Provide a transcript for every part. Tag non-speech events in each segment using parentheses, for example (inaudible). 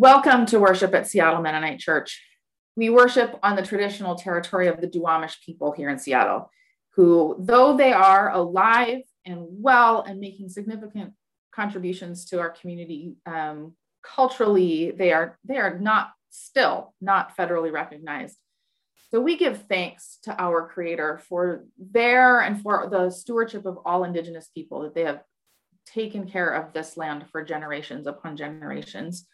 Welcome to worship at Seattle Mennonite Church. We worship on the traditional territory of the Duwamish people here in Seattle, who, though they are alive and well and making significant contributions to our community um, culturally, they are they are not still not federally recognized. So we give thanks to our Creator for their and for the stewardship of all Indigenous people that they have taken care of this land for generations upon generations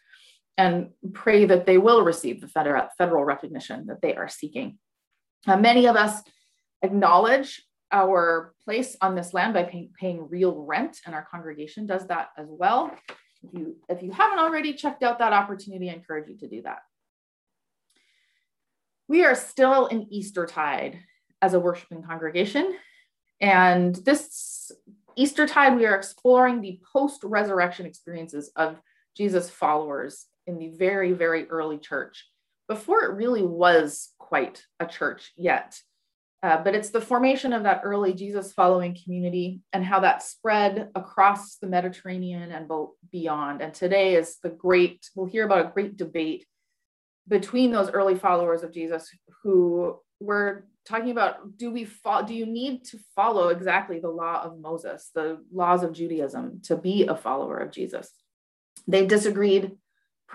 and pray that they will receive the federal, federal recognition that they are seeking. Uh, many of us acknowledge our place on this land by pay, paying real rent, and our congregation does that as well. If you, if you haven't already checked out that opportunity, I encourage you to do that. We are still in Eastertide as a worshiping congregation. And this Eastertide, we are exploring the post resurrection experiences of Jesus' followers in the very, very early church, before it really was quite a church yet. Uh, but it's the formation of that early Jesus following community and how that spread across the Mediterranean and beyond. And today is the great, we'll hear about a great debate between those early followers of Jesus who were talking about do we follow, do you need to follow exactly the law of Moses, the laws of Judaism to be a follower of Jesus? They disagreed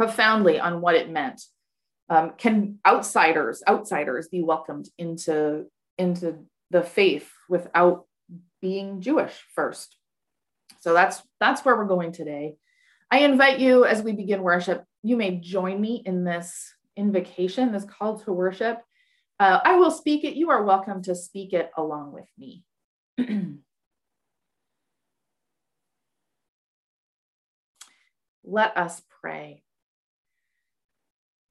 profoundly on what it meant. Um, can outsiders outsiders be welcomed into into the faith without being Jewish first? So that's that's where we're going today. I invite you as we begin worship. You may join me in this invocation, this call to worship. Uh, I will speak it. You are welcome to speak it along with me. (clears throat) Let us pray.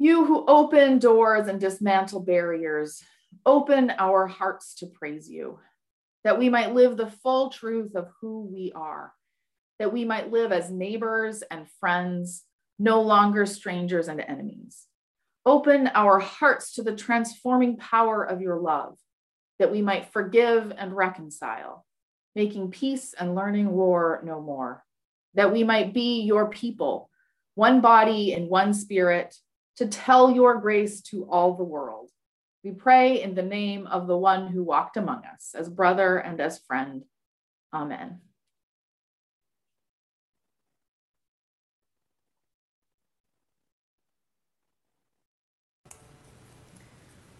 You who open doors and dismantle barriers, open our hearts to praise you, that we might live the full truth of who we are, that we might live as neighbors and friends, no longer strangers and enemies. Open our hearts to the transforming power of your love, that we might forgive and reconcile, making peace and learning war no more, that we might be your people, one body and one spirit to tell your grace to all the world. We pray in the name of the one who walked among us as brother and as friend. Amen.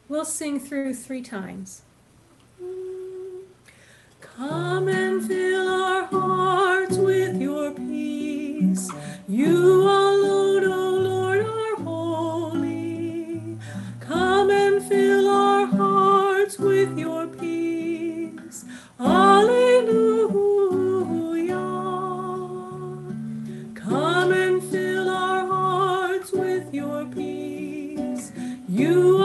We'll sing through three times. Come and fill our hearts with your peace. You alone, with your peace. Alleluia. Come and fill our hearts with your peace. You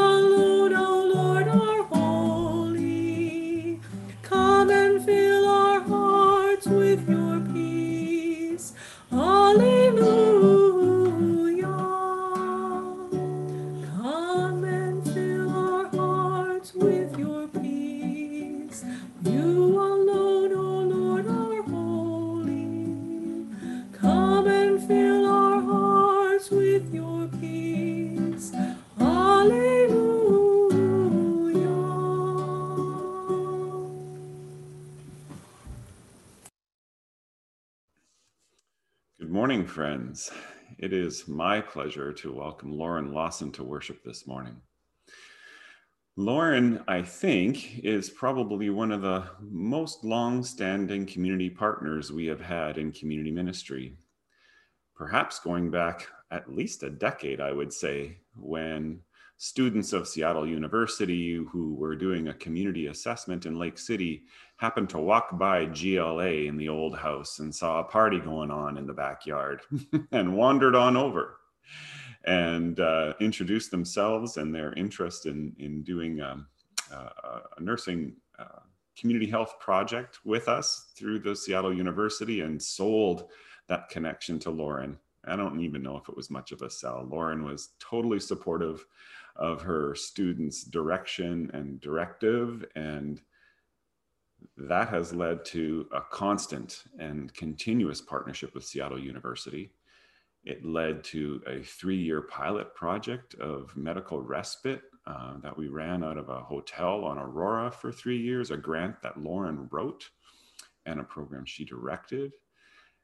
friends. It is my pleasure to welcome Lauren Lawson to worship this morning. Lauren, I think, is probably one of the most long-standing community partners we have had in community ministry. Perhaps going back at least a decade, I would say, when students of Seattle University who were doing a community assessment in Lake City happened to walk by GLA in the old house and saw a party going on in the backyard (laughs) and wandered on over and uh, introduced themselves and their interest in, in doing um, uh, a nursing uh, community health project with us through the Seattle University and sold that connection to Lauren. I don't even know if it was much of a sell. Lauren was totally supportive of her students' direction and directive and that has led to a constant and continuous partnership with Seattle University. It led to a three year pilot project of medical respite uh, that we ran out of a hotel on Aurora for three years, a grant that Lauren wrote, and a program she directed.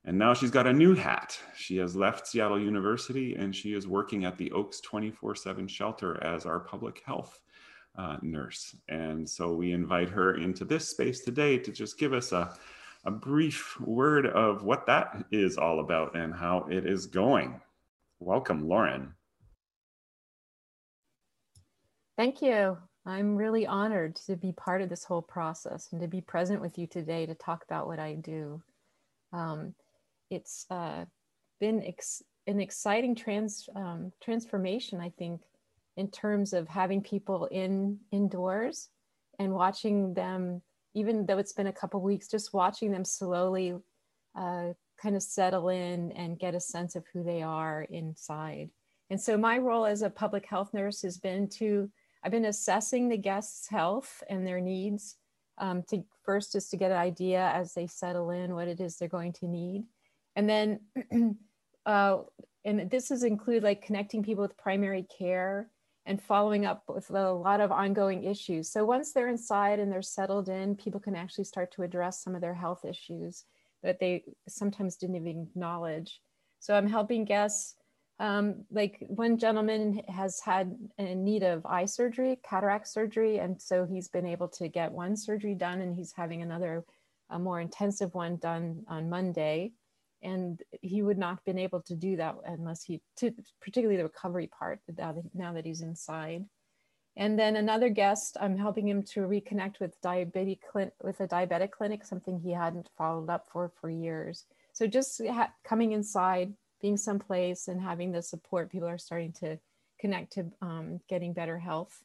And now she's got a new hat. She has left Seattle University and she is working at the Oaks 24 7 shelter as our public health uh, nurse. And so we invite her into this space today to just give us a, a brief word of what that is all about and how it is going. Welcome, Lauren. Thank you. I'm really honored to be part of this whole process and to be present with you today to talk about what I do. Um, it's uh, been ex- an exciting trans um, transformation, I think, in terms of having people in indoors and watching them, even though it's been a couple weeks, just watching them slowly uh, kind of settle in and get a sense of who they are inside. And so my role as a public health nurse has been to I've been assessing the guests' health and their needs um, to first is to get an idea as they settle in what it is they're going to need and then (clears throat) uh, and this is include like connecting people with primary care and following up with a lot of ongoing issues. So once they're inside and they're settled in people can actually start to address some of their health issues that they sometimes didn't even acknowledge. So i'm helping guests um, like one gentleman has had a need of eye surgery cataract surgery and so he's been able to get one surgery done and he's having another a more intensive one done on monday and he would not have been able to do that unless he to, particularly the recovery part now that, he's inside. And then another guest i'm helping him to reconnect with diabetic with a diabetic clinic something he hadn't followed up for for years. So just ha- coming inside being someplace and having the support people are starting to connect to um, getting better health.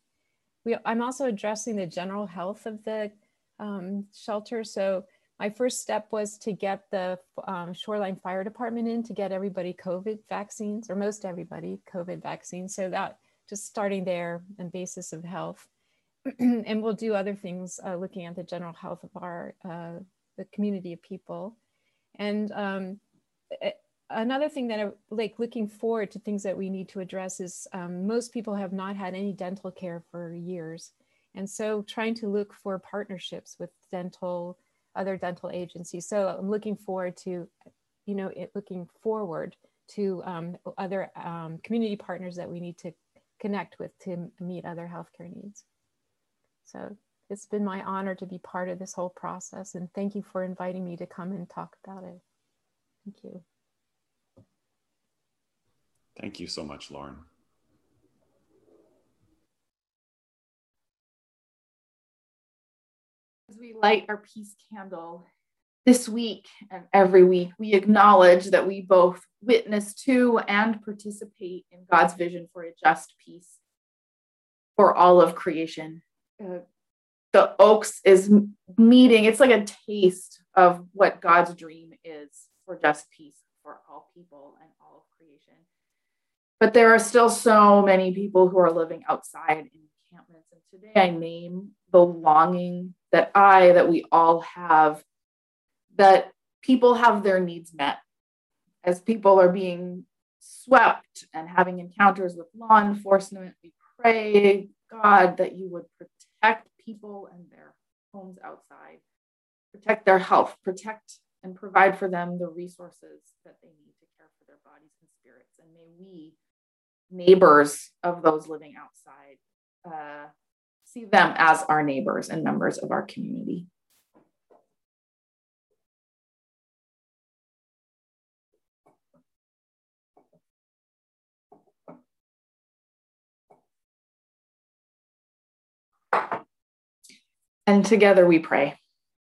We, i'm also addressing the general health of the um, shelter. So my first step was to get the um, Shoreline Fire Department in to get everybody COVID vaccines, or most everybody COVID vaccines. So that just starting there and basis of health. (clears throat) and we'll do other things uh, looking at the general health of our uh, the community of people. And um, another thing that I like looking forward to things that we need to address is um, most people have not had any dental care for years. And so trying to look for partnerships with dental other dental agencies. So I'm looking forward to, you know, it, looking forward to um, other um, community partners that we need to connect with to meet other healthcare needs. So it's been my honor to be part of this whole process and thank you for inviting me to come and talk about it. Thank you. Thank you so much, Lauren. As we light our peace candle this week and every week, we acknowledge that we both witness to and participate in God's vision for a just peace for all of creation. Uh, the Oaks is meeting, it's like a taste of what God's dream is for just peace for all people and all of creation. But there are still so many people who are living outside in encampments. And today I name the longing that I, that we all have, that people have their needs met as people are being swept and having encounters with law enforcement. We pray, God, that you would protect people and their homes outside, protect their health, protect and provide for them the resources that they need to care for their bodies and spirits. And may we, neighbors of those living outside, uh, see them as our neighbors and members of our community. And together we pray.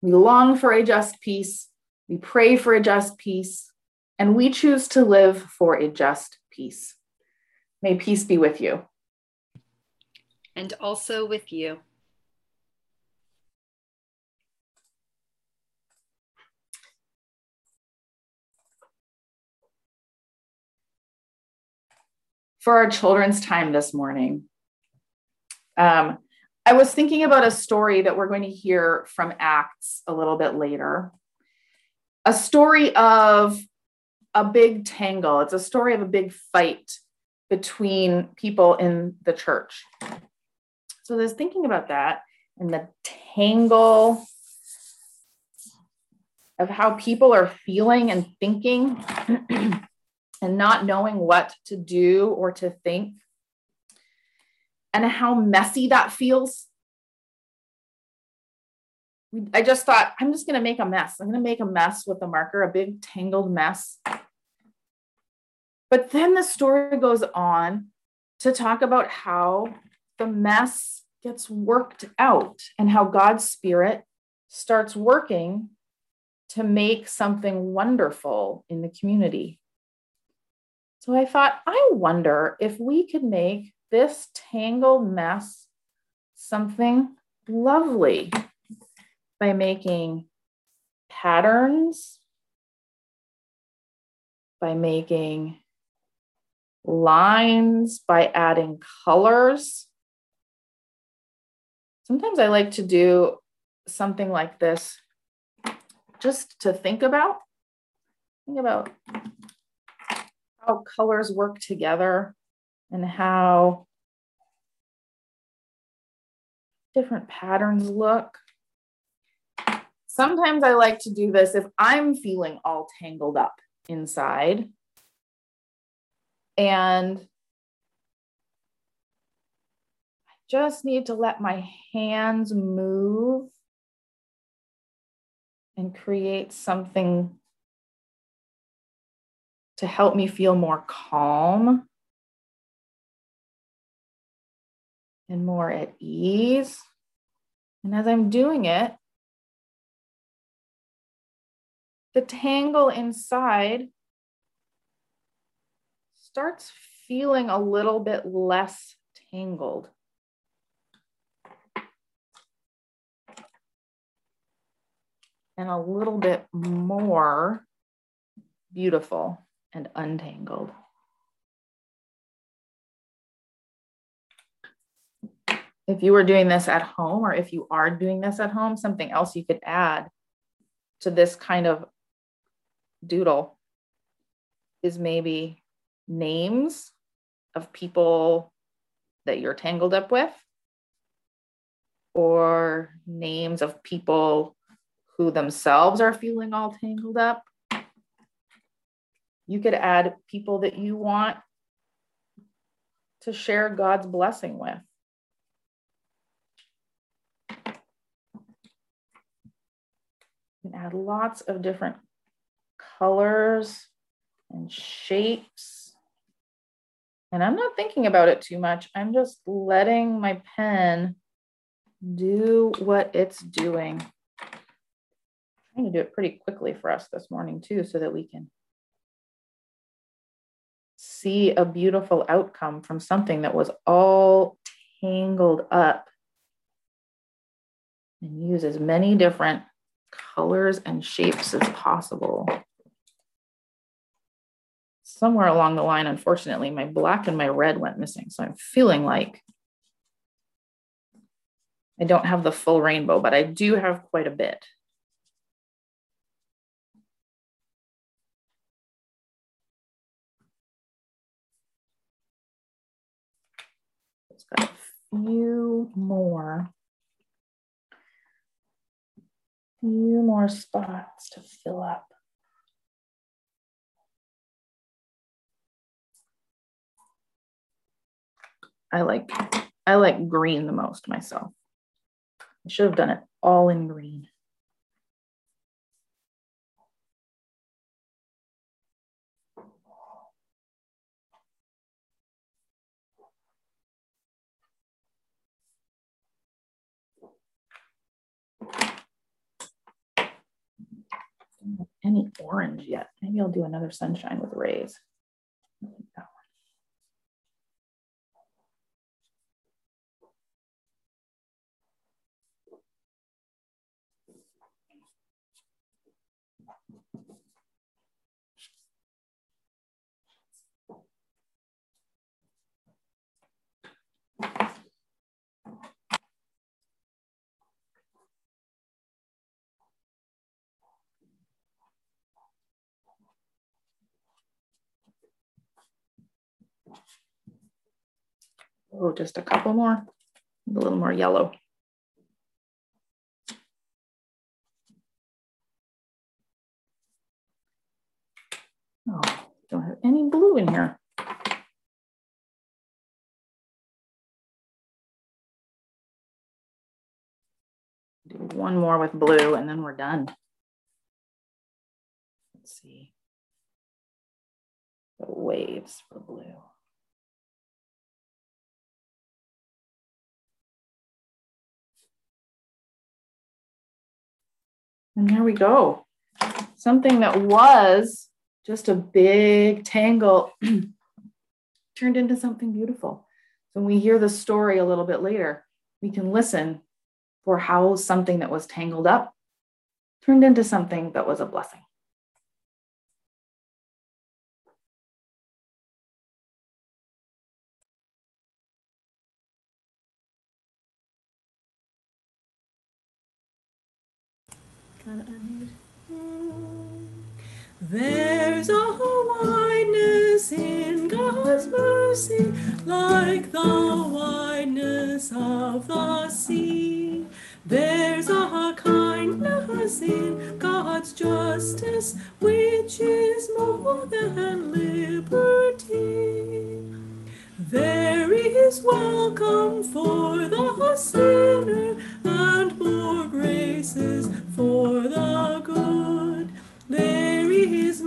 We long for a just peace. We pray for a just peace. And we choose to live for a just peace. May peace be with you and also with you. For our children's time this morning, um, I was thinking about a story that we're going to hear from Acts a little bit later. A story of a big tangle. It's a story of a big fight between people in the church. So there's thinking about that and the tangle of how people are feeling and thinking (clears throat) and not knowing what to do or to think and how messy that feels. I just thought, I'm just going to make a mess. I'm going to make a mess with a marker, a big tangled mess. But then the story goes on to talk about how the mess gets worked out and how God's Spirit starts working to make something wonderful in the community. So I thought, I wonder if we could make this tangled mess something lovely by making patterns, by making lines, by adding colors. Sometimes I like to do something like this just to think about. Think about how colors work together and how different patterns look. Sometimes I like to do this if I'm feeling all tangled up inside. And I just need to let my hands move and create something to help me feel more calm and more at ease. And as I'm doing it, the tangle inside starts feeling a little bit less tangled. And a little bit more beautiful and untangled. if you were doing this at home or if you are doing this at home, something else you could add to this kind of doodle is maybe names of people that you're tangled up with or names of people who themselves are feeling all tangled up. You could add people that you want to share God's blessing with. can add lots of different colors and shapes. And I'm not thinking about it too much. I'm just letting my pen do what it's doing. To do it pretty quickly for us this morning too, so that we can see a beautiful outcome from something that was all tangled up and use as many different colors and shapes as possible. Somewhere along the line, unfortunately, my black and my red went missing. So I'm feeling like I don't have the full rainbow, but I do have quite a bit. Few more few more spots to fill up. I like I like green the most myself. I should have done it all in green. any orange yet. Maybe I'll do another sunshine with rays. Thank you. Oh, just a couple more, a little more yellow. Oh, don't have any blue in here. Do one more with blue and then we're done. Let's see. The waves for blue. And there we go. Something that was just a big tangle (clears throat) turned into something beautiful. So when we hear the story a little bit later, we can listen for how something that was tangled up turned into something that was a blessing. There's a wideness in God's mercy, like the wideness of the sea. There's a kindness in God's justice, which is more than liberty. There is welcome for the sinner and more graces for the good. There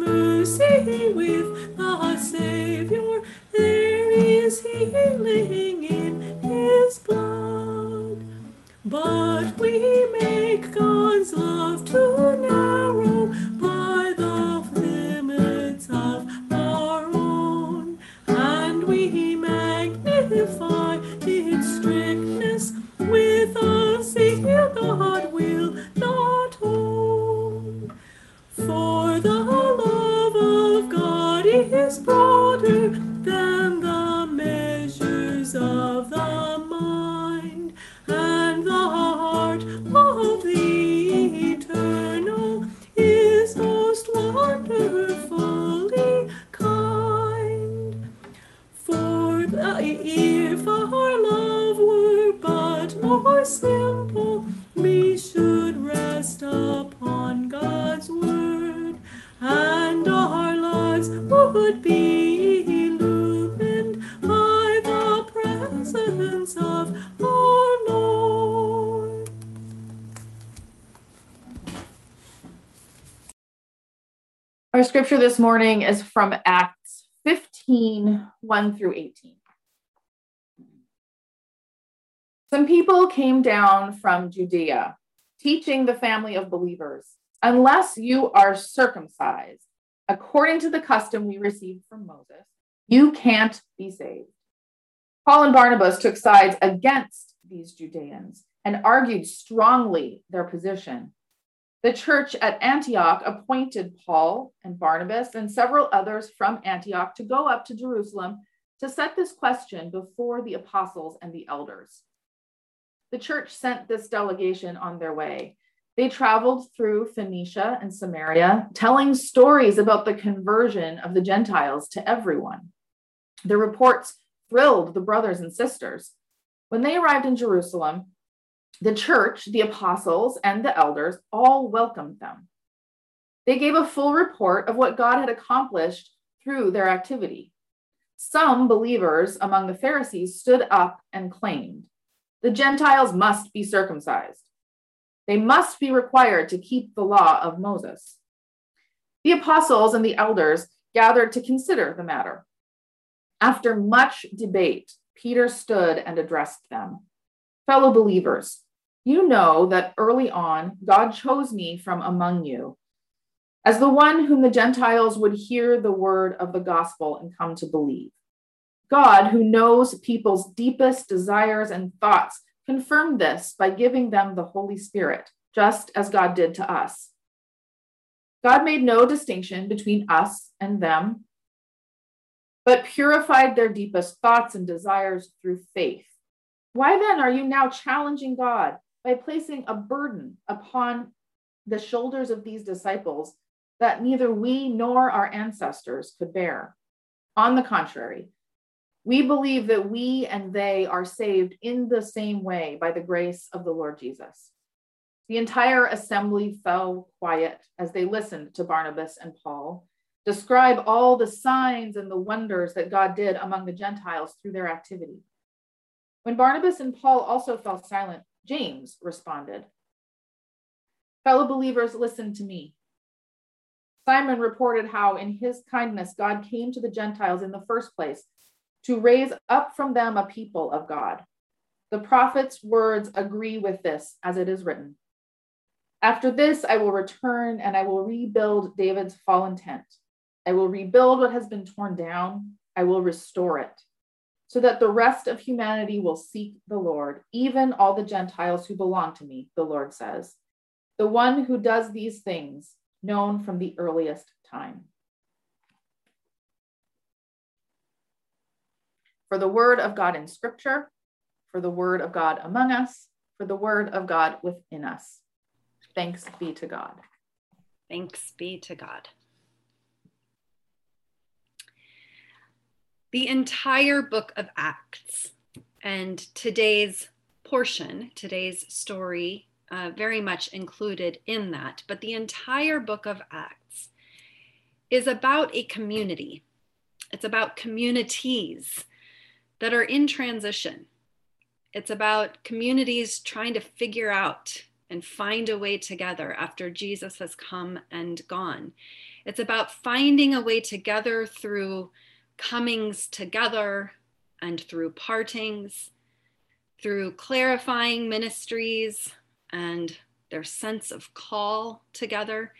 mercy with the Savior. There is healing in his blood. But we make God's love too narrow by the limits of our own, and we magnify its strictness with a zeal God is broader than the measures of the mind, and the heart of the eternal is most wonderfully kind. For the, if our love were but more simple, we should scripture this morning is from Acts 15 1 through 18. Some people came down from Judea, teaching the family of believers, unless you are circumcised, according to the custom we received from Moses, you can't be saved. Paul and Barnabas took sides against these Judeans and argued strongly their position. The church at Antioch appointed Paul and Barnabas and several others from Antioch to go up to Jerusalem to set this question before the apostles and the elders. The church sent this delegation on their way. They traveled through Phoenicia and Samaria, telling stories about the conversion of the Gentiles to everyone. The reports thrilled the brothers and sisters. When they arrived in Jerusalem, the church, the apostles, and the elders all welcomed them. They gave a full report of what God had accomplished through their activity. Some believers among the Pharisees stood up and claimed the Gentiles must be circumcised. They must be required to keep the law of Moses. The apostles and the elders gathered to consider the matter. After much debate, Peter stood and addressed them. Fellow believers, you know that early on God chose me from among you as the one whom the Gentiles would hear the word of the gospel and come to believe. God, who knows people's deepest desires and thoughts, confirmed this by giving them the Holy Spirit, just as God did to us. God made no distinction between us and them, but purified their deepest thoughts and desires through faith. Why then are you now challenging God by placing a burden upon the shoulders of these disciples that neither we nor our ancestors could bear? On the contrary, We believe that we and they are saved in the same way by the grace of the Lord Jesus. The entire assembly fell quiet as they listened to Barnabas and Paul describe all the signs and the wonders that God did among the Gentiles through their activity. When Barnabas and Paul also fell silent, James responded Fellow believers, listen to me. Simon reported how, in his kindness, God came to the Gentiles in the first place to raise up from them a people of God. The prophet's words agree with this, as it is written. After this, I will return and I will rebuild David's fallen tent. I will rebuild what has been torn down. I will restore it, so that the rest of humanity will seek the Lord, even all the Gentiles who belong to me, the Lord says. The one who does these things, known from the earliest time. For the word of God in scripture, for the word of God among us, for the word of God within us. Thanks be to God. Thanks be to God. The entire book of Acts and today's portion, today's story, uh, very much included in that, but the entire book of Acts is about a community. It's about communities that are in transition. It's about communities trying to figure out and find a way together after Jesus has come and gone. It's about finding a way together through comings together and through partings, through clarifying ministries and their sense of call together,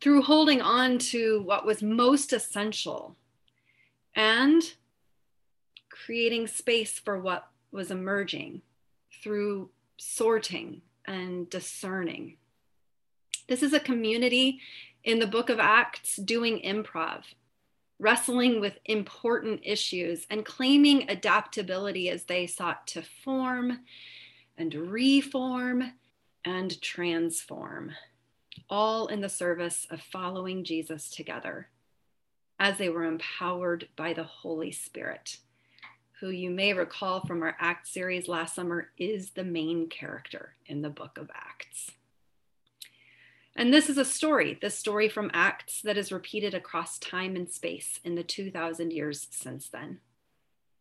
through holding on to what was most essential and creating space for what was emerging through sorting and discerning. This is a community in the book of Acts doing improv, wrestling with important issues and claiming adaptability as they sought to form and reform and transform, all in the service of following Jesus together as they were empowered by the Holy Spirit who you may recall from our Act series last summer, is the main character in the book of Acts. And this is a story, this story from Acts that is repeated across time and space in the 2,000 years since then.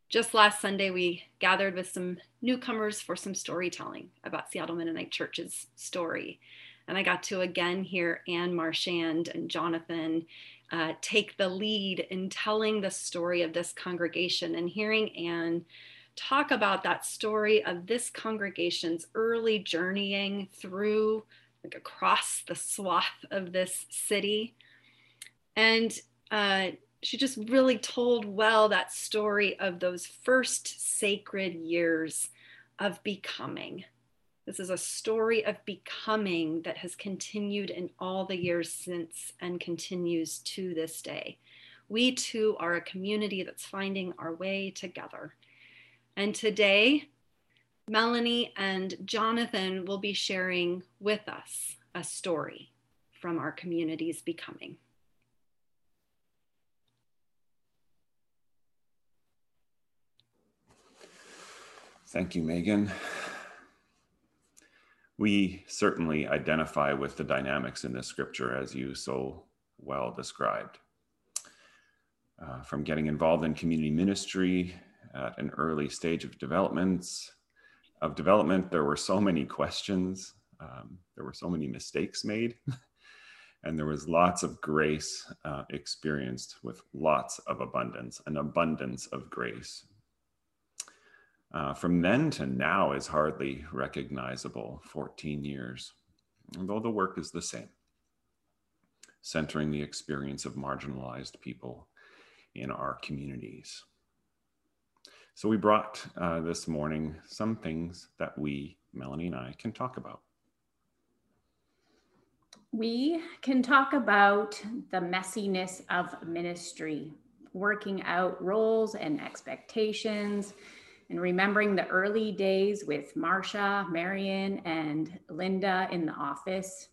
Just last Sunday, we gathered with some newcomers for some storytelling about Seattle Mennonite Church's story. And I got to again hear Anne Marchand and Jonathan uh, take the lead in telling the story of this congregation and hearing Anne talk about that story of this congregation's early journeying through, like across the swath of this city. And uh, she just really told well that story of those first sacred years of becoming this is a story of becoming that has continued in all the years since and continues to this day. We too are a community that's finding our way together. And today, Melanie and Jonathan will be sharing with us a story from our community's becoming. Thank you, Megan we certainly identify with the dynamics in this scripture as you so well described. Uh, from getting involved in community ministry at an early stage of developments of development, there were so many questions, um, there were so many mistakes made, (laughs) and there was lots of grace uh, experienced with lots of abundance, an abundance of grace uh, from then to now is hardly recognizable 14 years, although the work is the same, centering the experience of marginalized people in our communities. So, we brought uh, this morning some things that we, Melanie and I, can talk about. We can talk about the messiness of ministry, working out roles and expectations and remembering the early days with Marsha, Marion, and Linda in the office.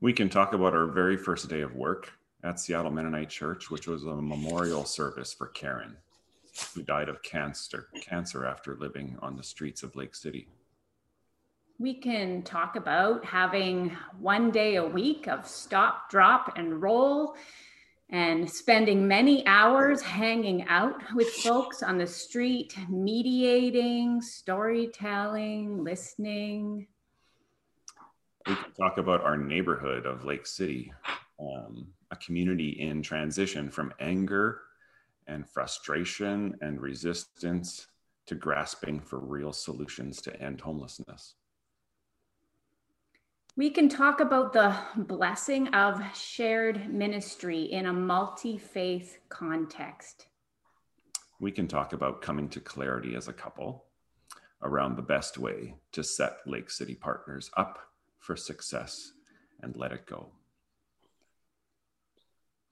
We can talk about our very first day of work at Seattle Mennonite Church, which was a memorial service for Karen. Who died of cancer, cancer after living on the streets of Lake City. We can talk about having one day a week of stop, drop, and roll, and spending many hours hanging out with folks on the street, mediating, storytelling, listening. We can talk about our neighborhood of Lake City, um, a community in transition from anger and frustration and resistance to grasping for real solutions to end homelessness. We can talk about the blessing of shared ministry in a multi faith context. We can talk about coming to clarity as a couple around the best way to set Lake City partners up for success and let it go.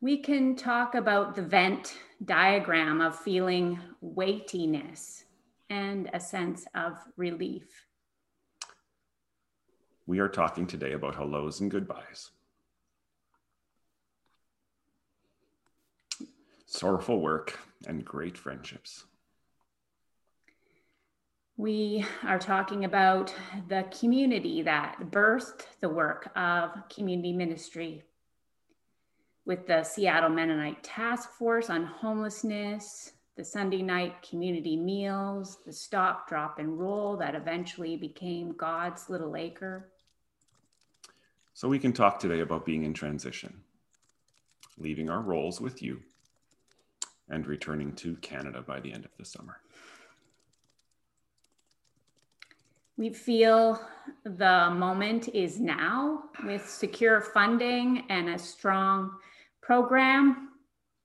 We can talk about the Venn diagram of feeling weightiness and a sense of relief. We are talking today about hellos and goodbyes. Sorrowful work and great friendships. We are talking about the community that birthed the work of community ministry with the Seattle Mennonite Task Force on Homelessness, the Sunday night community meals, the stop, drop, and roll that eventually became God's Little Acre. So we can talk today about being in transition, leaving our roles with you, and returning to Canada by the end of the summer. We feel the moment is now with secure funding and a strong program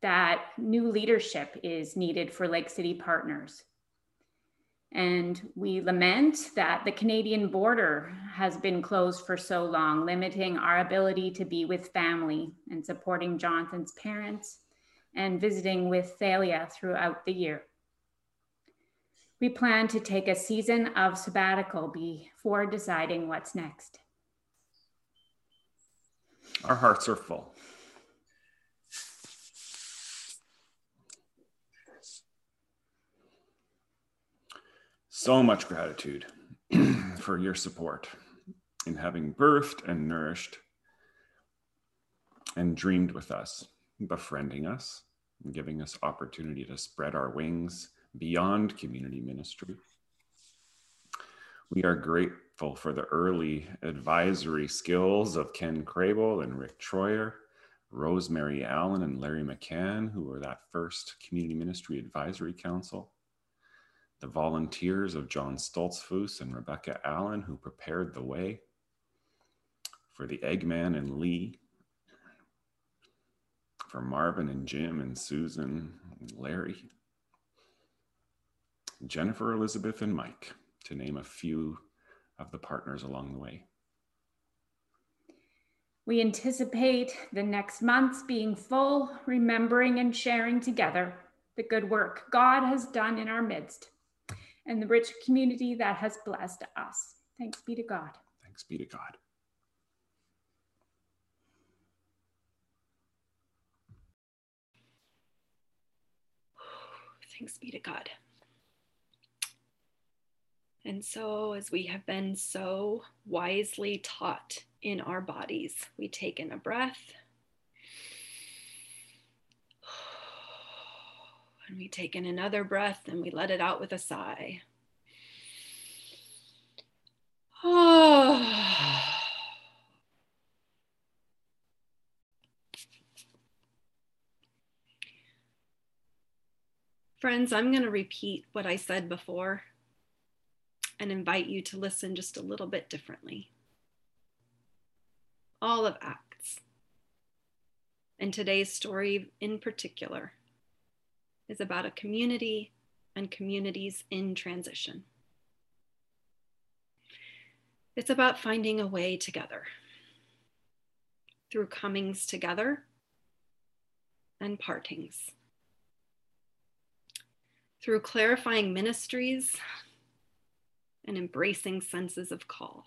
that new leadership is needed for Lake City partners. And we lament that the Canadian border has been closed for so long, limiting our ability to be with family and supporting Jonathan's parents and visiting with Thalia throughout the year. We plan to take a season of sabbatical before deciding what's next. Our hearts are full. So much gratitude (clears throat) for your support in having birthed and nourished and dreamed with us, befriending us, giving us opportunity to spread our wings beyond community ministry. We are grateful for the early advisory skills of Ken Crable and Rick Troyer, Rosemary Allen and Larry McCann, who were that first Community Ministry Advisory Council the volunteers of John Stoltzfus and Rebecca Allen, who prepared the way, for the Eggman and Lee, for Marvin and Jim and Susan and Larry, Jennifer, Elizabeth, and Mike, to name a few of the partners along the way. We anticipate the next months being full, remembering and sharing together the good work God has done in our midst and the rich community that has blessed us. Thanks be to God. Thanks be to God. Thanks be to God. And so, as we have been so wisely taught in our bodies, we take in a breath And we take in another breath and we let it out with a sigh. Oh. (sighs) Friends, I'm going to repeat what I said before and invite you to listen just a little bit differently. All of Acts, and today's story in particular, is about a community and communities in transition. It's about finding a way together through comings together and partings, through clarifying ministries and embracing senses of call,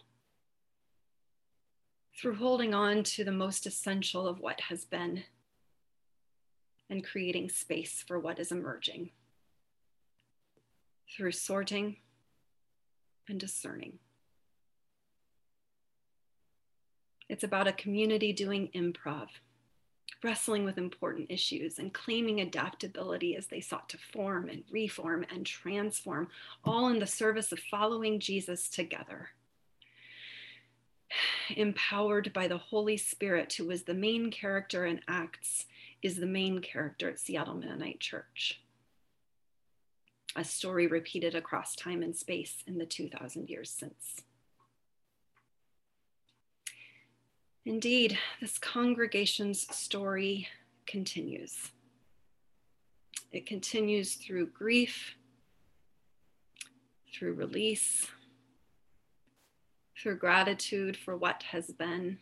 through holding on to the most essential of what has been and creating space for what is emerging. through sorting and discerning. It's about a community doing improv, wrestling with important issues and claiming adaptability as they sought to form and reform and transform, all in the service of following Jesus together. (sighs) Empowered by the Holy Spirit, who was the main character in Acts, is the main character at Seattle Mennonite Church. A story repeated across time and space in the 2,000 years since. Indeed, this congregation's story continues. It continues through grief, through release, through gratitude for what has been,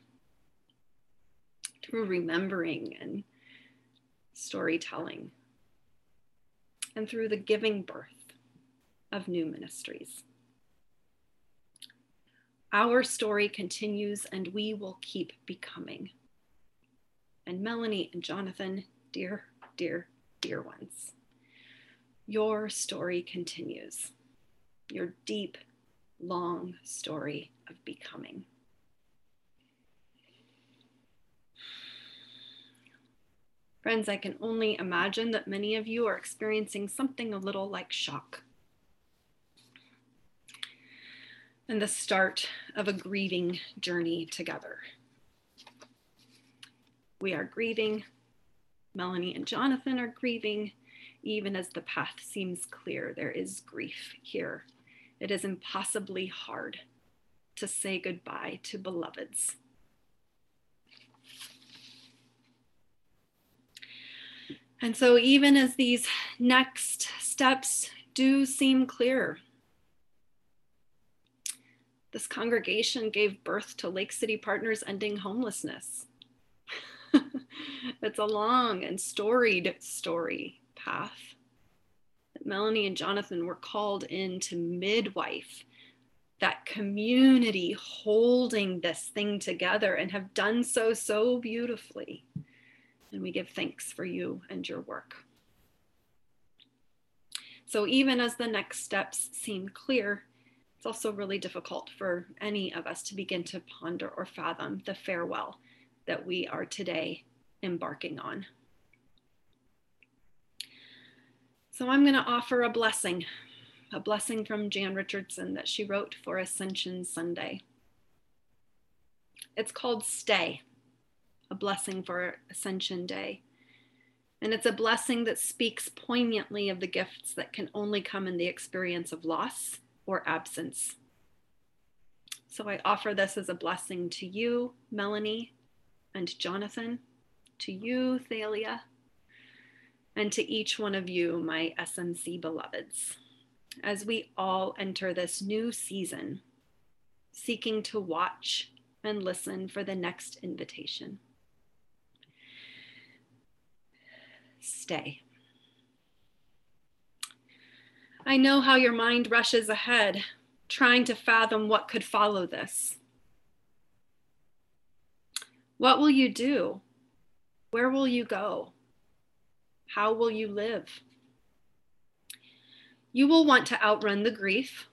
through remembering and storytelling, and through the giving birth of new ministries. Our story continues and we will keep becoming. And Melanie and Jonathan, dear, dear, dear ones, your story continues. Your deep, long story of becoming. Friends, I can only imagine that many of you are experiencing something a little like shock and the start of a grieving journey together. We are grieving. Melanie and Jonathan are grieving. Even as the path seems clear, there is grief here. It is impossibly hard to say goodbye to beloveds. And so, even as these next steps do seem clear, this congregation gave birth to Lake City Partners Ending Homelessness. (laughs) it's a long and storied story path Melanie and Jonathan were called in to midwife that community holding this thing together and have done so so beautifully. And we give thanks for you and your work. So, even as the next steps seem clear, it's also really difficult for any of us to begin to ponder or fathom the farewell that we are today embarking on. So I'm going to offer a blessing, a blessing from Jan Richardson that she wrote for Ascension Sunday. It's called Stay, a blessing for Ascension Day. And it's a blessing that speaks poignantly of the gifts that can only come in the experience of loss or absence. So I offer this as a blessing to you, Melanie and Jonathan, to you, Thalia, and to each one of you, my SMC beloveds, as we all enter this new season, seeking to watch and listen for the next invitation. Stay. I know how your mind rushes ahead, trying to fathom what could follow this. What will you do? Where will you go? How will you live? You will want to outrun the grief.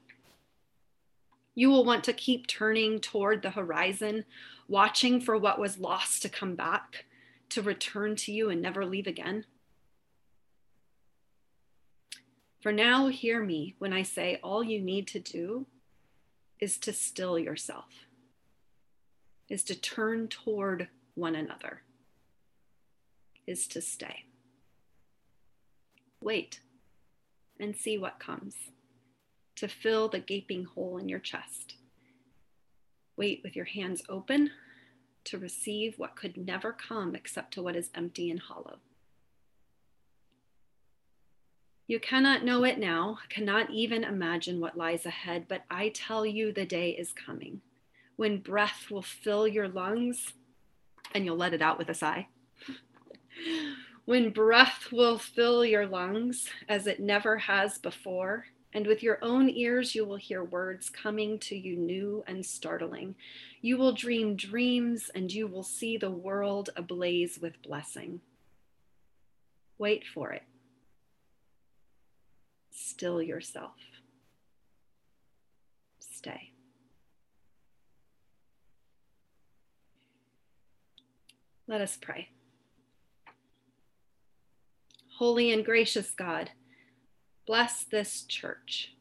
You will want to keep turning toward the horizon, watching for what was lost to come back, to return to you and never leave again. For now, hear me when I say all you need to do is to still yourself, is to turn toward one another, is to stay. Wait and see what comes to fill the gaping hole in your chest. Wait with your hands open to receive what could never come except to what is empty and hollow. You cannot know it now, cannot even imagine what lies ahead, but I tell you the day is coming when breath will fill your lungs and you'll let it out with a sigh. when breath will fill your lungs as it never has before, and with your own ears, you will hear words coming to you new and startling. You will dream dreams and you will see the world ablaze with blessing. Wait for it still yourself. Stay. Let us pray. Holy and gracious God, bless this church.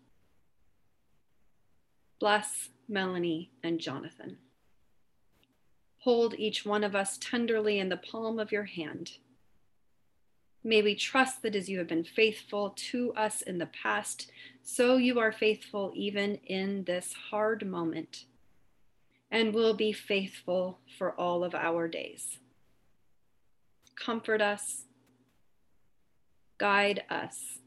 Bless Melanie and Jonathan. Hold each one of us tenderly in the palm of your hand. May we trust that as you have been faithful to us in the past, so you are faithful even in this hard moment and will be faithful for all of our days. Comfort us, guide us,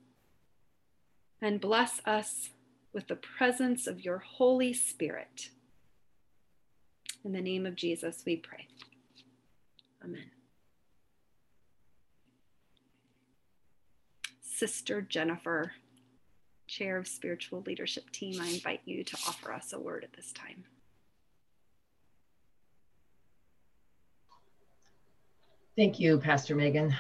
and bless us with the presence of your Holy Spirit. In the name of Jesus, we pray. Amen. Sister Jennifer, Chair of Spiritual Leadership Team, I invite you to offer us a word at this time. Thank you, Pastor Megan.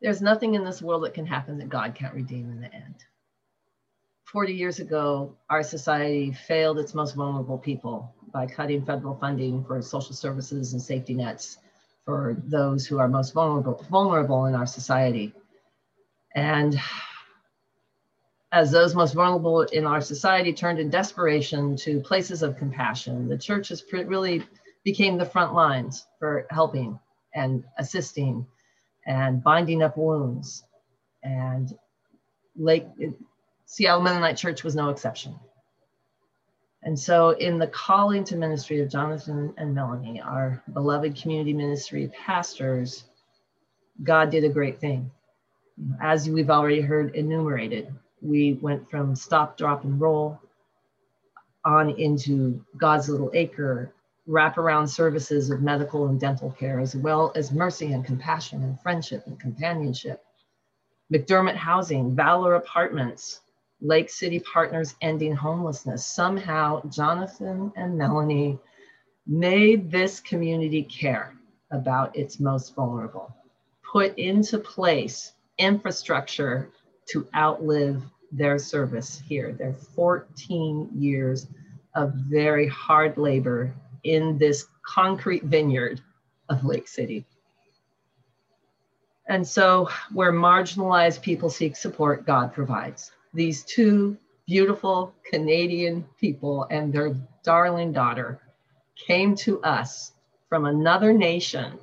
There's nothing in this world that can happen that God can't redeem in the end. 40 years ago, our society failed its most vulnerable people by cutting federal funding for social services and safety nets for those who are most vulnerable, vulnerable in our society. And as those most vulnerable in our society turned in desperation to places of compassion, the church churches really became the front lines for helping and assisting and binding up wounds. And Lake, Seattle Mennonite Church was no exception. And so, in the calling to ministry of Jonathan and Melanie, our beloved community ministry pastors, God did a great thing. As we've already heard enumerated, we went from stop, drop, and roll on into God's little acre, wraparound services of medical and dental care, as well as mercy and compassion and friendship and companionship. McDermott Housing, Valor Apartments, Lake City Partners Ending Homelessness. Somehow, Jonathan and Melanie made this community care about its most vulnerable, put into place infrastructure to outlive their service here, their 14 years of very hard labor in this concrete vineyard of Lake City. And so, where marginalized people seek support, God provides these two beautiful Canadian people and their darling daughter came to us from another nation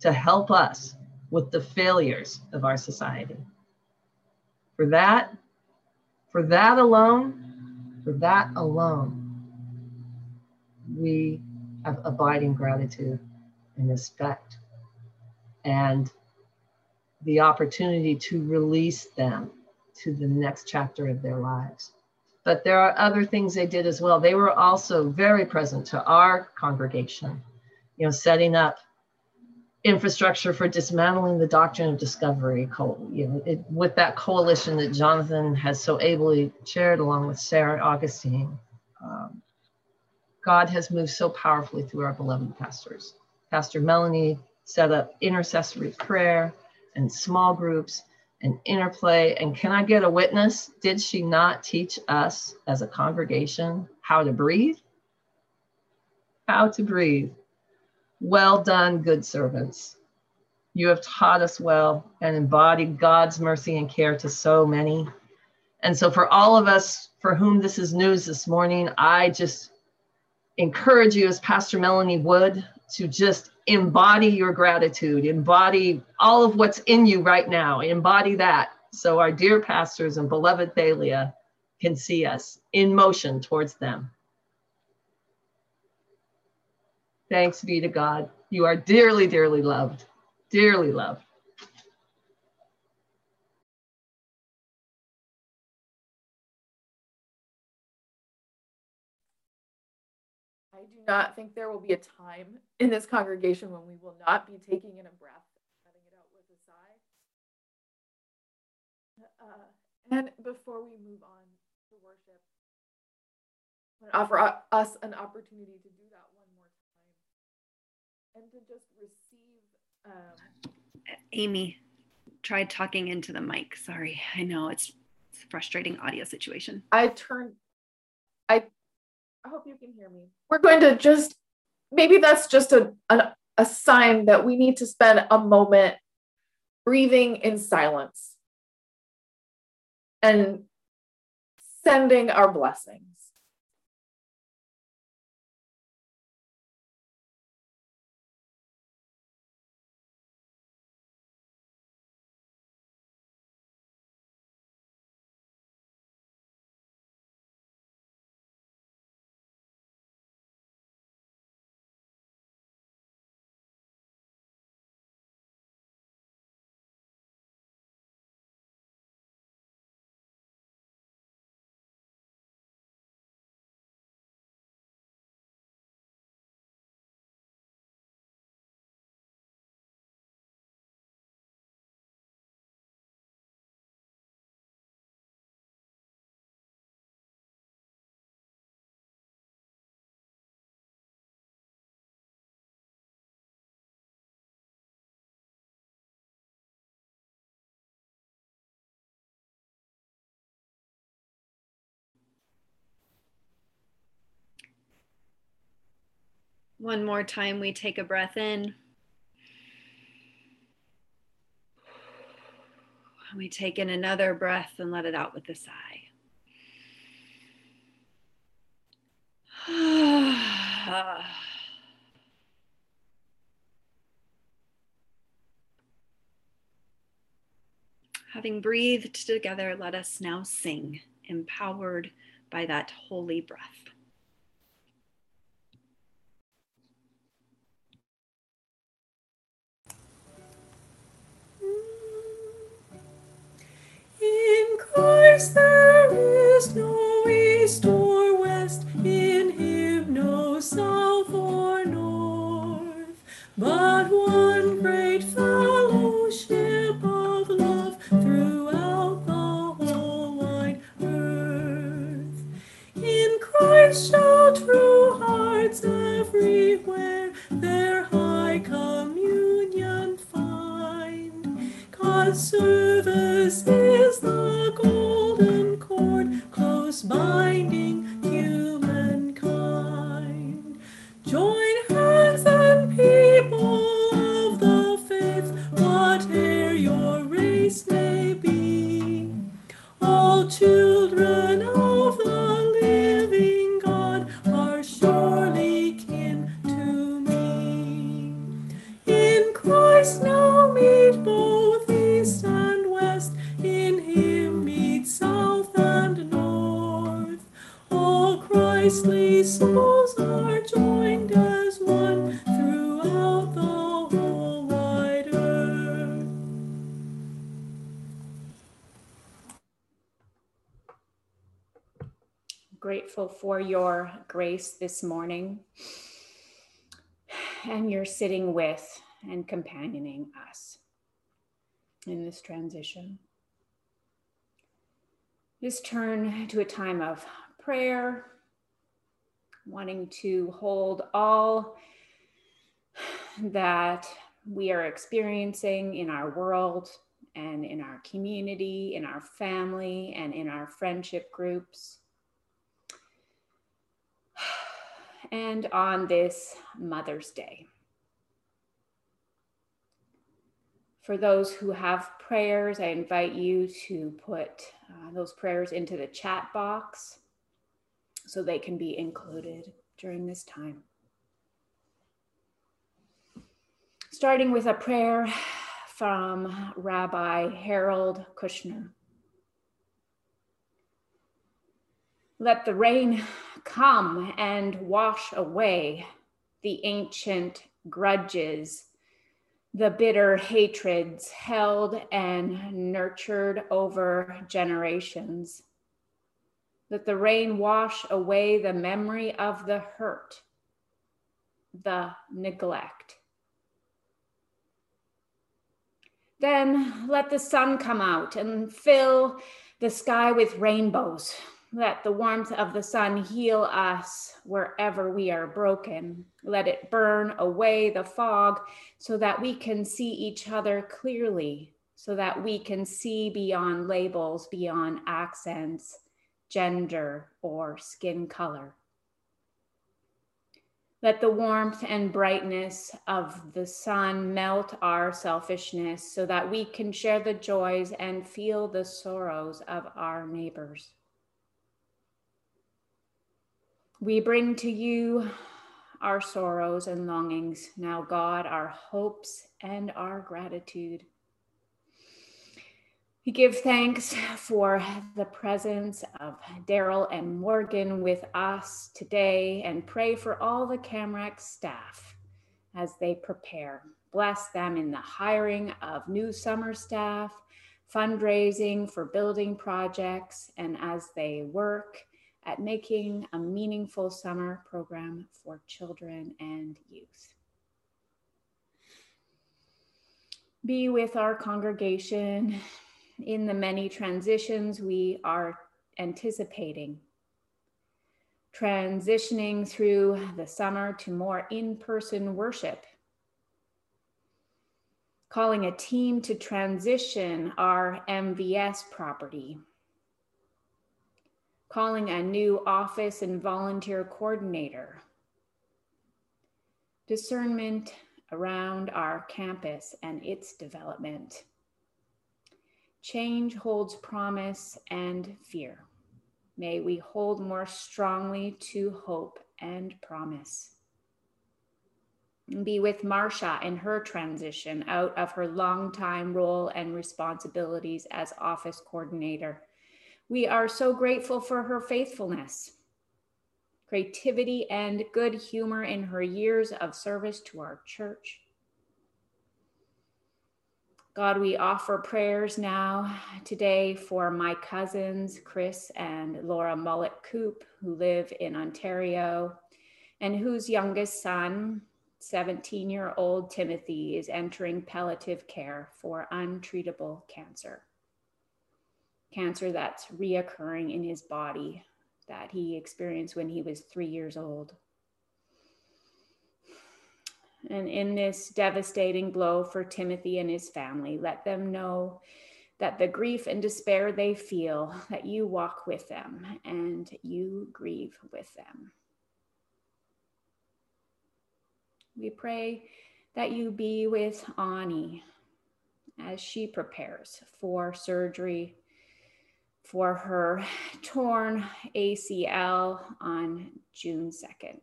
to help us with the failures of our society. For that, for that alone, for that alone, we have abiding gratitude and respect and the opportunity to release them to the next chapter of their lives. But there are other things they did as well. They were also very present to our congregation, you know, setting up infrastructure for dismantling the doctrine of discovery, you know, it, with that coalition that Jonathan has so ably chaired along with Sarah Augustine. Um, God has moved so powerfully through our beloved pastors. Pastor Melanie set up intercessory prayer and small groups and interplay. And can I get a witness? Did she not teach us as a congregation how to breathe? How to breathe. Well done, good servants. You have taught us well and embodied God's mercy and care to so many. And so, for all of us for whom this is news this morning, I just encourage you, as Pastor Melanie would, to just embody your gratitude, embody all of what's in you right now, embody that. So our dear pastors and beloved Thalia can see us in motion towards them. Thanks be to God. You are dearly, dearly loved, dearly loved. Not think there will be a time in this congregation when we will not be taking in a breath, letting it out with a sigh. Uh, and before we move on to worship, I offer us an opportunity to do that one more time and to just receive. Um, Amy, tried talking into the mic. Sorry. I know it's, it's a frustrating audio situation. I turned I I hope you can hear me. We're going to just maybe that's just a an, a sign that we need to spend a moment breathing in silence and sending our blessings. One more time, we take a breath in. And we take in another breath and let it out with a sigh. Having breathed together, let us now sing, empowered by that holy breath. Christ there is no east or west, in him no south or north, but one great fellowship of love throughout the whole wide earth. In Christ shall true hearts everywhere their high communion find. God's service your grace this morning and you're sitting with and companioning us in this transition. Just turn to a time of prayer, wanting to hold all that we are experiencing in our world and in our community, in our family, and in our friendship groups. And on this Mother's Day. For those who have prayers, I invite you to put uh, those prayers into the chat box so they can be included during this time. Starting with a prayer from Rabbi Harold Kushner. Let the rain come and wash away the ancient grudges, the bitter hatreds held and nurtured over generations. Let the rain wash away the memory of the hurt, the neglect. Then let the sun come out and fill the sky with rainbows. Let the warmth of the sun heal us wherever we are broken. Let it burn away the fog so that we can see each other clearly, so that we can see beyond labels, beyond accents, gender, or skin color. Let the warmth and brightness of the sun melt our selfishness so that we can share the joys and feel the sorrows of our neighbors. We bring to you our sorrows and longings, now, God, our hopes and our gratitude. We give thanks (laughs) for the presence of Daryl and Morgan with us today and pray for all the CAMREC staff as they prepare. Bless them in the hiring of new summer staff, fundraising for building projects, and as they work at making a meaningful summer program for children and youth. Be with our congregation in the many transitions we are anticipating. Transitioning through the summer to more in person worship. Calling a team to transition our MVS property. Calling a new office and volunteer coordinator. Discernment around our campus and its development Change holds promise and fear. May we hold more strongly to hope and promise. Be with Marcia in her transition out of her long-time role and responsibilities as office coordinator. We are so grateful for her faithfulness, creativity, and good humor in her years of service to our church. God, we offer prayers now today for my cousins, Chris and Laura Mullet Coop, who live in Ontario, and whose youngest son, 17 year old Timothy, is entering palliative care for untreatable cancer. Cancer that's reoccurring in his body that he experienced when he was three years old. And in this devastating blow for Timothy and his family, let them know that the grief and despair they feel, that you walk with them and you grieve with them. We pray that you be with Ani as she prepares for surgery for her torn ACL on June 2nd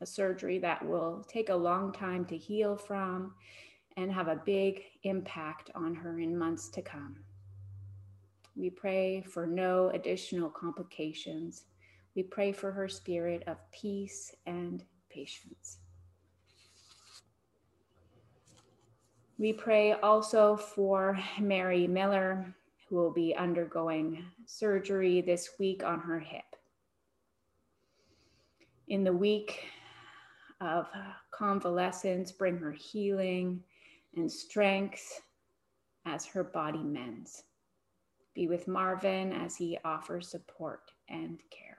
a surgery that will take a long time to heal from and have a big impact on her in months to come. We pray for no additional complications. We pray for her spirit of peace and patience. We pray also for Mary Miller, who will be undergoing surgery this week on her hip. In the week of convalescence, bring her healing and strength as her body mends. Be with Marvin as he offers support and care.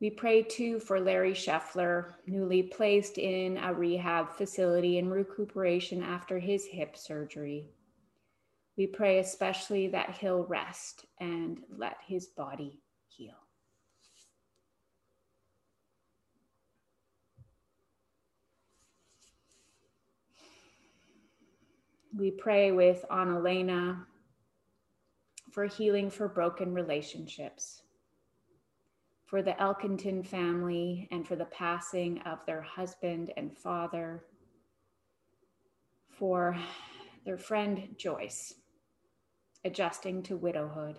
We pray too for Larry Scheffler, newly placed in a rehab facility in recuperation after his hip surgery. We pray especially that he'll rest and let his body heal. We pray with Annalena for healing for broken relationships, for the Elkington family, and for the passing of their husband and father, for their friend Joyce, adjusting to widowhood.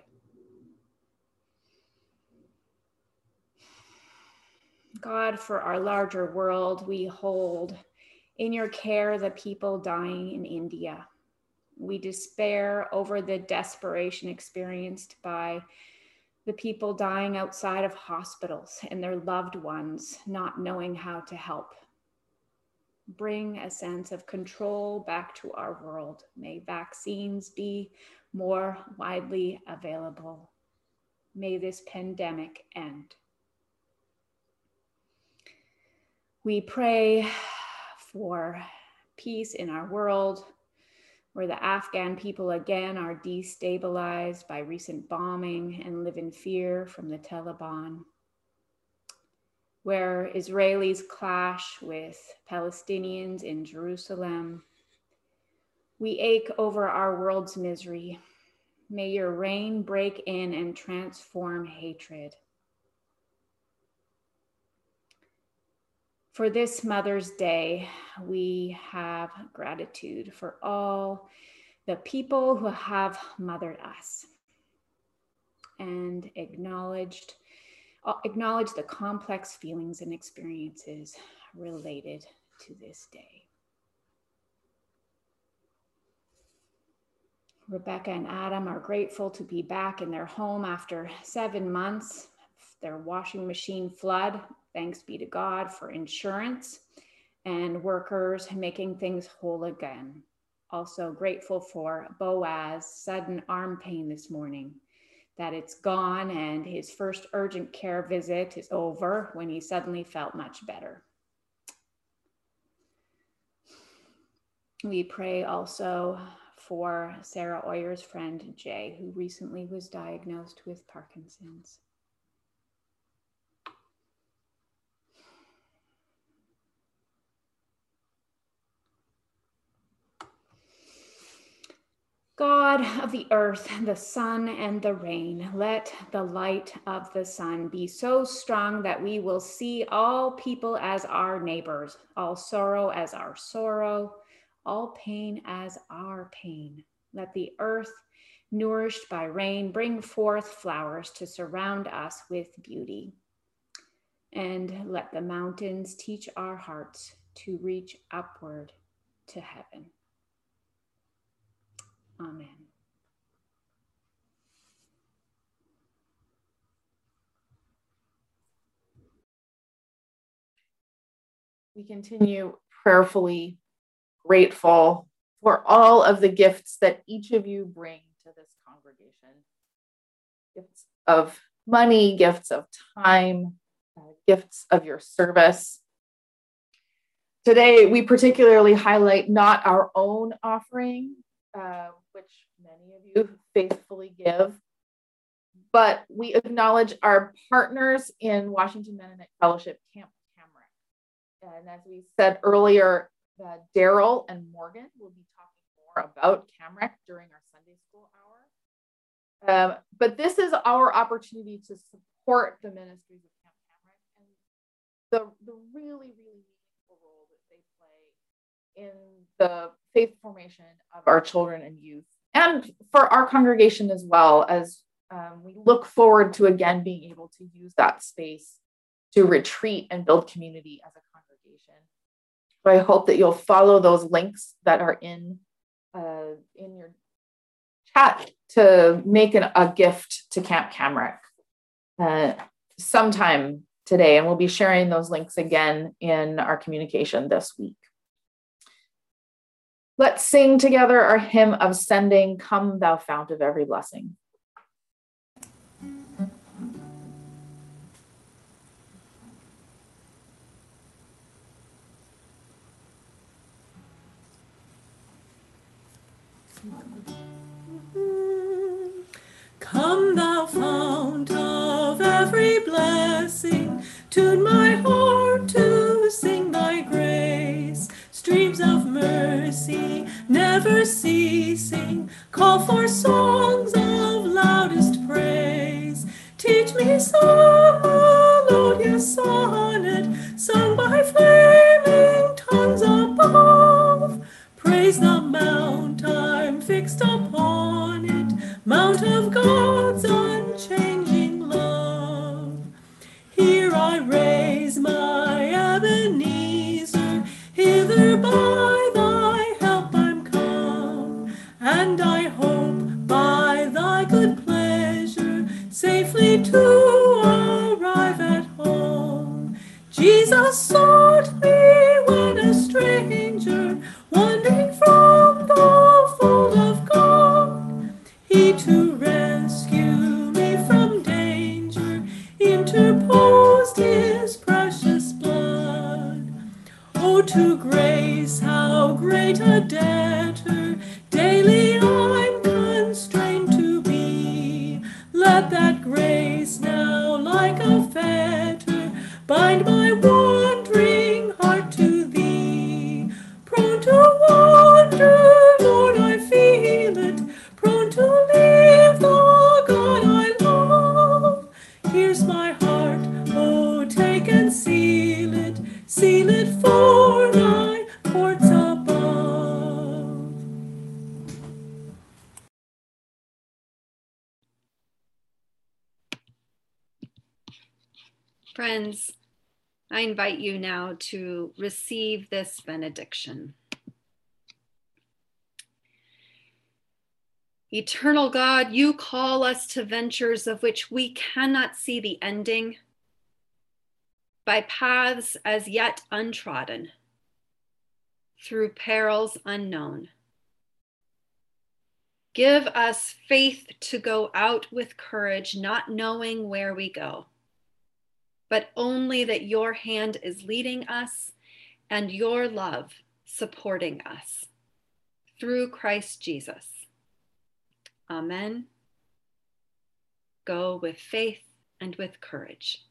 God, for our larger world, we hold in your care the people dying in India. We despair over the desperation experienced by the people dying outside of hospitals and their loved ones not knowing how to help. Bring a sense of control back to our world. May vaccines be more widely available. May this pandemic end. We pray for peace in our world, where the Afghan people again are destabilized by recent bombing and live in fear from the Taliban, where Israelis clash with Palestinians in Jerusalem. We ache over our world's misery. May your reign break in and transform hatred. For this Mother's Day, we have gratitude for all the people who have mothered us and acknowledged Uh, acknowledge the complex feelings and experiences related to this day. Rebecca and Adam are grateful to be back in their home after seven months. Their washing machine flood Thanks be to God for insurance and workers making things whole again. Also grateful for Boaz sudden arm pain this morning, that it's gone and his first urgent care visit is over when he suddenly felt much better. We pray also for Sarah Oyer's friend Jay, who recently was diagnosed with Parkinson's. God of the earth, the sun, and the rain, let the light of the sun be so strong that we will see all people as our neighbors, all sorrow as our sorrow, all pain as our pain. Let the earth, nourished by rain, bring forth flowers to surround us with beauty. And let the mountains teach our hearts to reach upward to heaven. Amen. We continue prayerfully grateful for all of the gifts that each of you bring to this congregation gifts of money, gifts of time, uh, gifts of your service. Today, we particularly highlight not our own offering, uh, faithfully give. But we acknowledge our partners in Washington Mennonite Fellowship Camp Camrec. And as we said earlier, uh, Daryl and Morgan will be talking more about Camrec during our Sunday school hour. Um, but this is our opportunity to support the ministries of Camp Camrec and the, the really, really meaningful role that they play in the faith formation of our children and youth, and for our congregation as well, as um, we look forward to again being able to use that space to retreat and build community as a congregation. So I hope that you'll follow those links that are in uh, in your chat to make an, a gift to Camp Camrec uh, sometime today, and we'll be sharing those links again in our communication this week. Let's sing together our hymn of sending, Come, thou fount of every blessing. Come, thou fount of every blessing, tune my heart to sing mercy, never ceasing, call for songs of loudest praise. Teach me some melodious sonnet, sung by flaming tongues above. Praise the to arrive at home. Jesus sought invite you now to receive this benediction. Eternal God, you call us to ventures of which we cannot see the ending, by paths as yet untrodden, through perils unknown. Give us faith to go out with courage, not knowing where we go, but only that your hand is leading us and your love supporting us through Christ Jesus. Amen. Go with faith and with courage.